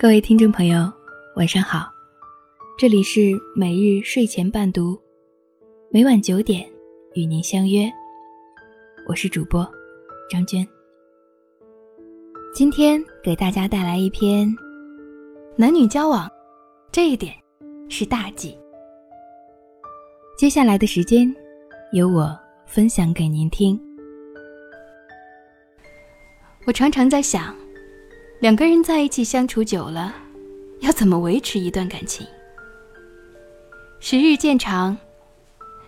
各位听众朋友，晚上好，这里是每日睡前伴读，每晚九点与您相约，我是主播张娟。今天给大家带来一篇男女交往，这一点是大忌。接下来的时间，由我分享给您听。我常常在想。两个人在一起相处久了，要怎么维持一段感情？时日渐长，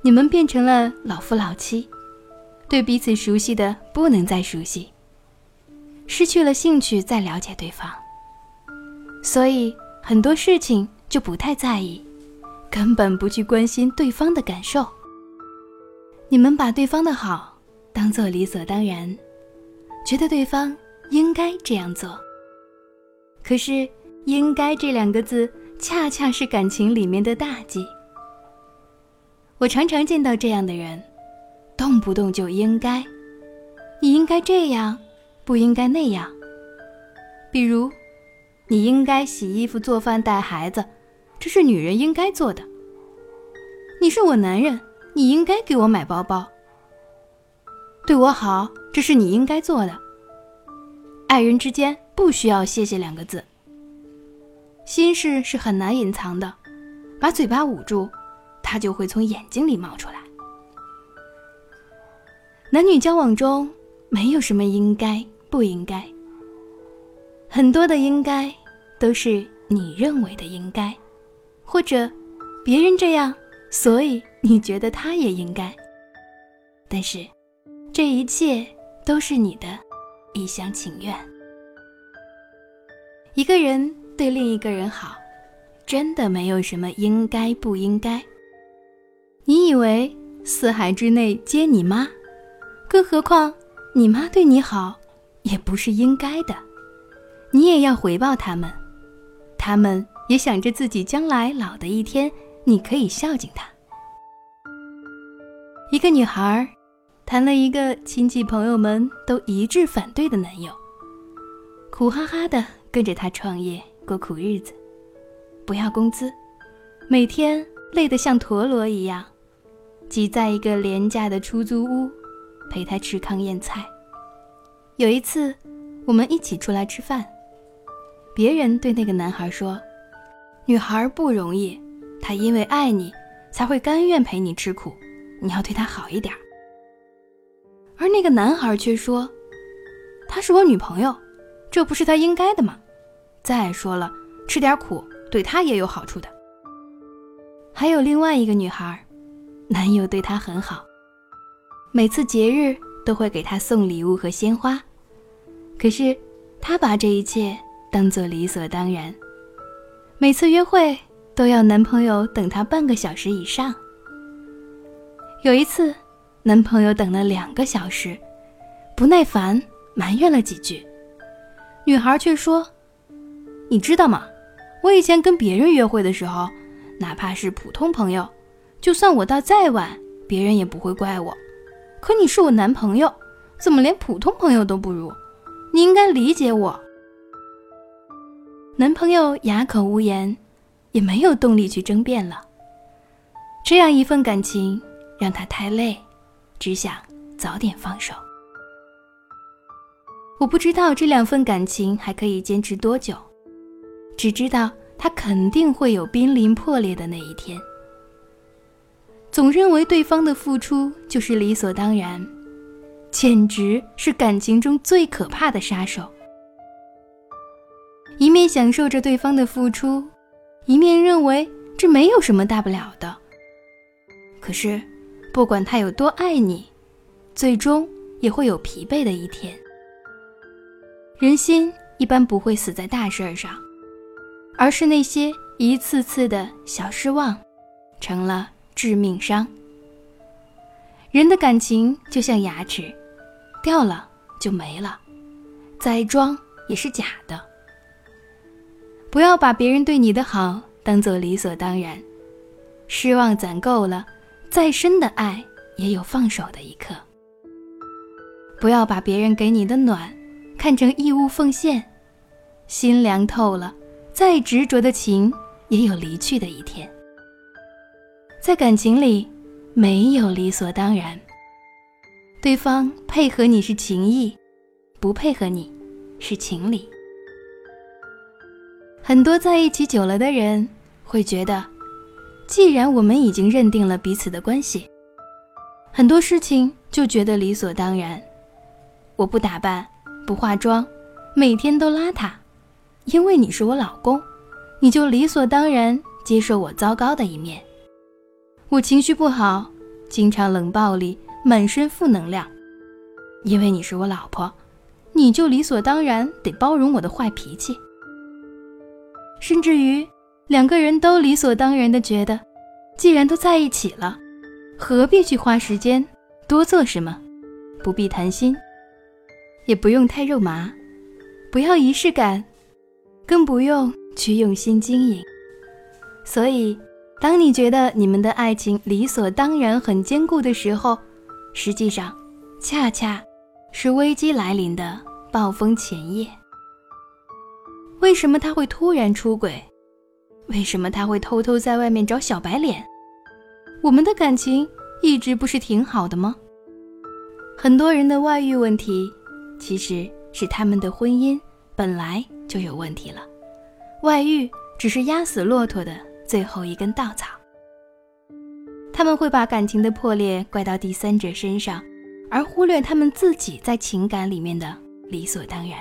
你们变成了老夫老妻，对彼此熟悉的不能再熟悉，失去了兴趣再了解对方，所以很多事情就不太在意，根本不去关心对方的感受。你们把对方的好当做理所当然，觉得对方应该这样做。可是，“应该”这两个字，恰恰是感情里面的大忌。我常常见到这样的人，动不动就应该，你应该这样，不应该那样。比如，你应该洗衣服、做饭、带孩子，这是女人应该做的。你是我男人，你应该给我买包包，对我好，这是你应该做的。爱人之间。不需要“谢谢”两个字。心事是很难隐藏的，把嘴巴捂住，它就会从眼睛里冒出来。男女交往中没有什么应该不应该，很多的应该都是你认为的应该，或者别人这样，所以你觉得他也应该。但是，这一切都是你的一厢情愿。一个人对另一个人好，真的没有什么应该不应该。你以为四海之内皆你妈，更何况你妈对你好，也不是应该的。你也要回报他们，他们也想着自己将来老的一天，你可以孝敬他。一个女孩谈了一个亲戚朋友们都一致反对的男友，苦哈哈的。跟着他创业过苦日子，不要工资，每天累得像陀螺一样，挤在一个廉价的出租屋，陪他吃糠咽菜。有一次，我们一起出来吃饭，别人对那个男孩说：“女孩不容易，她因为爱你，才会甘愿陪你吃苦，你要对她好一点。”而那个男孩却说：“她是我女朋友，这不是她应该的吗？”再说了，吃点苦对她也有好处的。还有另外一个女孩，男友对她很好，每次节日都会给她送礼物和鲜花。可是她把这一切当做理所当然，每次约会都要男朋友等她半个小时以上。有一次，男朋友等了两个小时，不耐烦埋怨了几句，女孩却说。你知道吗？我以前跟别人约会的时候，哪怕是普通朋友，就算我到再晚，别人也不会怪我。可你是我男朋友，怎么连普通朋友都不如？你应该理解我。男朋友哑口无言，也没有动力去争辩了。这样一份感情让他太累，只想早点放手。我不知道这两份感情还可以坚持多久。只知道他肯定会有濒临破裂的那一天。总认为对方的付出就是理所当然，简直是感情中最可怕的杀手。一面享受着对方的付出，一面认为这没有什么大不了的。可是，不管他有多爱你，最终也会有疲惫的一天。人心一般不会死在大事上。而是那些一次次的小失望，成了致命伤。人的感情就像牙齿，掉了就没了，再装也是假的。不要把别人对你的好当做理所当然，失望攒够了，再深的爱也有放手的一刻。不要把别人给你的暖看成义务奉献，心凉透了。再执着的情也有离去的一天。在感情里，没有理所当然。对方配合你是情谊，不配合你是情理。很多在一起久了的人会觉得，既然我们已经认定了彼此的关系，很多事情就觉得理所当然。我不打扮，不化妆，每天都邋遢，因为你是我老公，你就理所当然接受我糟糕的一面。我情绪不好，经常冷暴力。满身负能量，因为你是我老婆，你就理所当然得包容我的坏脾气。甚至于两个人都理所当然的觉得，既然都在一起了，何必去花时间多做什么？不必谈心，也不用太肉麻，不要仪式感，更不用去用心经营。所以，当你觉得你们的爱情理所当然很坚固的时候，实际上，恰恰是危机来临的暴风前夜。为什么他会突然出轨？为什么他会偷偷在外面找小白脸？我们的感情一直不是挺好的吗？很多人的外遇问题，其实是他们的婚姻本来就有问题了，外遇只是压死骆驼的最后一根稻草。他们会把感情的破裂怪到第三者身上，而忽略他们自己在情感里面的理所当然。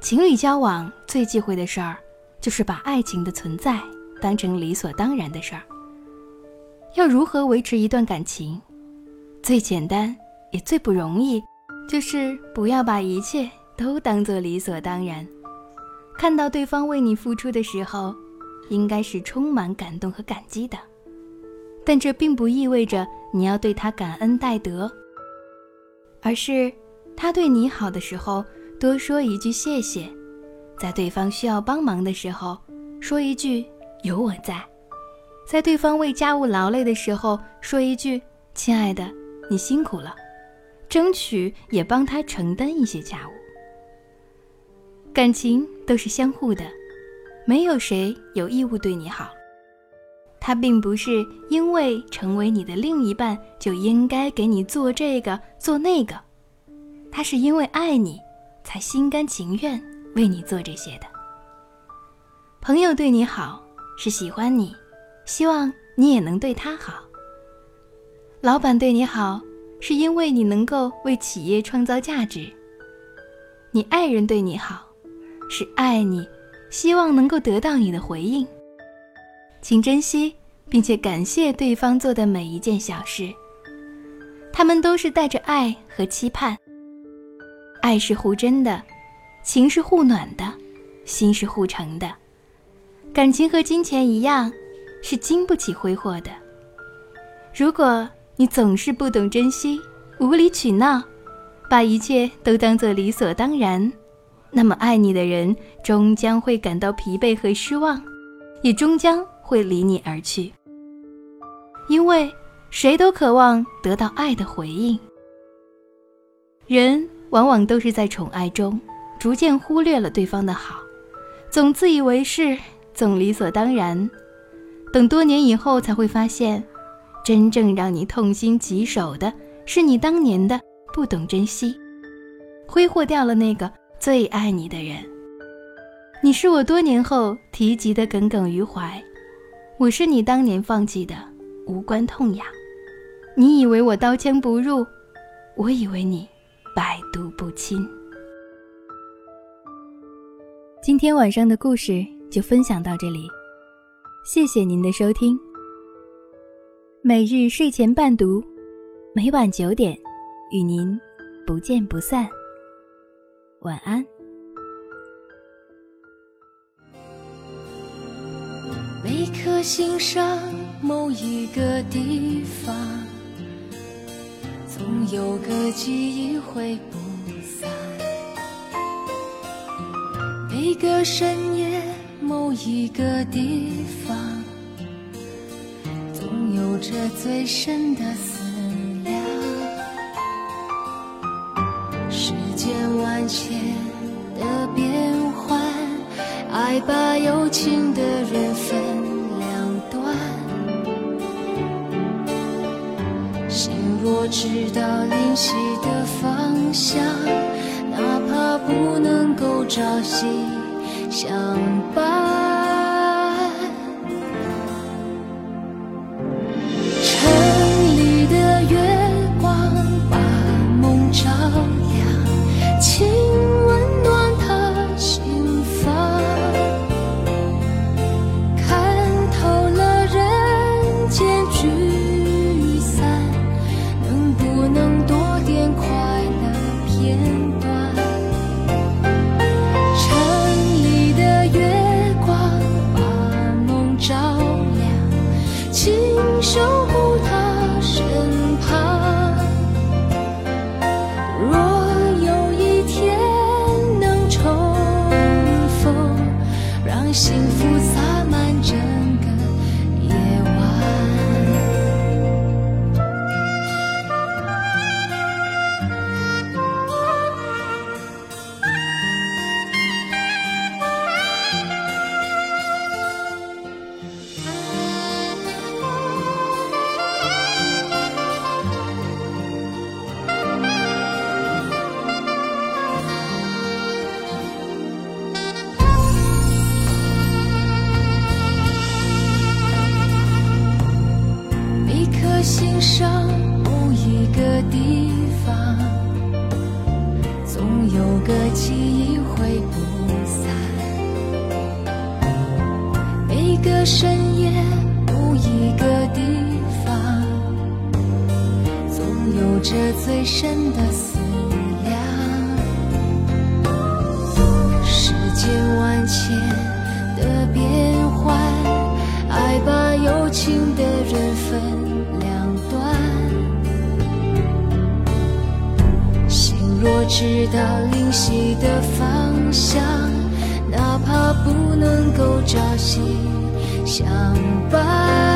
情侣交往最忌讳的事儿，就是把爱情的存在当成理所当然的事儿。要如何维持一段感情？最简单也最不容易，就是不要把一切都当做理所当然。看到对方为你付出的时候，应该是充满感动和感激的。但这并不意味着你要对他感恩戴德，而是他对你好的时候多说一句谢谢，在对方需要帮忙的时候说一句有我在，在对方为家务劳累的时候说一句亲爱的你辛苦了，争取也帮他承担一些家务。感情都是相互的，没有谁有义务对你好。他并不是因为成为你的另一半就应该给你做这个做那个，他是因为爱你，才心甘情愿为你做这些的。朋友对你好是喜欢你，希望你也能对他好。老板对你好是因为你能够为企业创造价值。你爱人对你好，是爱你，希望能够得到你的回应。请珍惜，并且感谢对方做的每一件小事。他们都是带着爱和期盼。爱是互真的，情是互暖的，心是互诚的。感情和金钱一样，是经不起挥霍的。如果你总是不懂珍惜，无理取闹，把一切都当做理所当然，那么爱你的人终将会感到疲惫和失望，也终将。会离你而去，因为谁都渴望得到爱的回应。人往往都是在宠爱中，逐渐忽略了对方的好，总自以为是，总理所当然。等多年以后，才会发现，真正让你痛心疾首的，是你当年的不懂珍惜，挥霍掉了那个最爱你的人。你是我多年后提及的耿耿于怀。我是你当年放弃的无关痛痒，你以为我刀枪不入，我以为你百毒不侵。今天晚上的故事就分享到这里，谢谢您的收听。每日睡前伴读，每晚九点与您不见不散。晚安。每颗心上某一个地方，总有个记忆会不散。每个深夜某一个地方，总有着最深的思量。世间万千爱把有情的人分两端。心若知道灵犀的方向，哪怕不能够朝夕相伴。深夜，某一个地方，总有着最深的思量。世间万千的变幻，爱把有情的人分两端。心。若知道灵犀的方向，哪怕不能够朝夕相伴。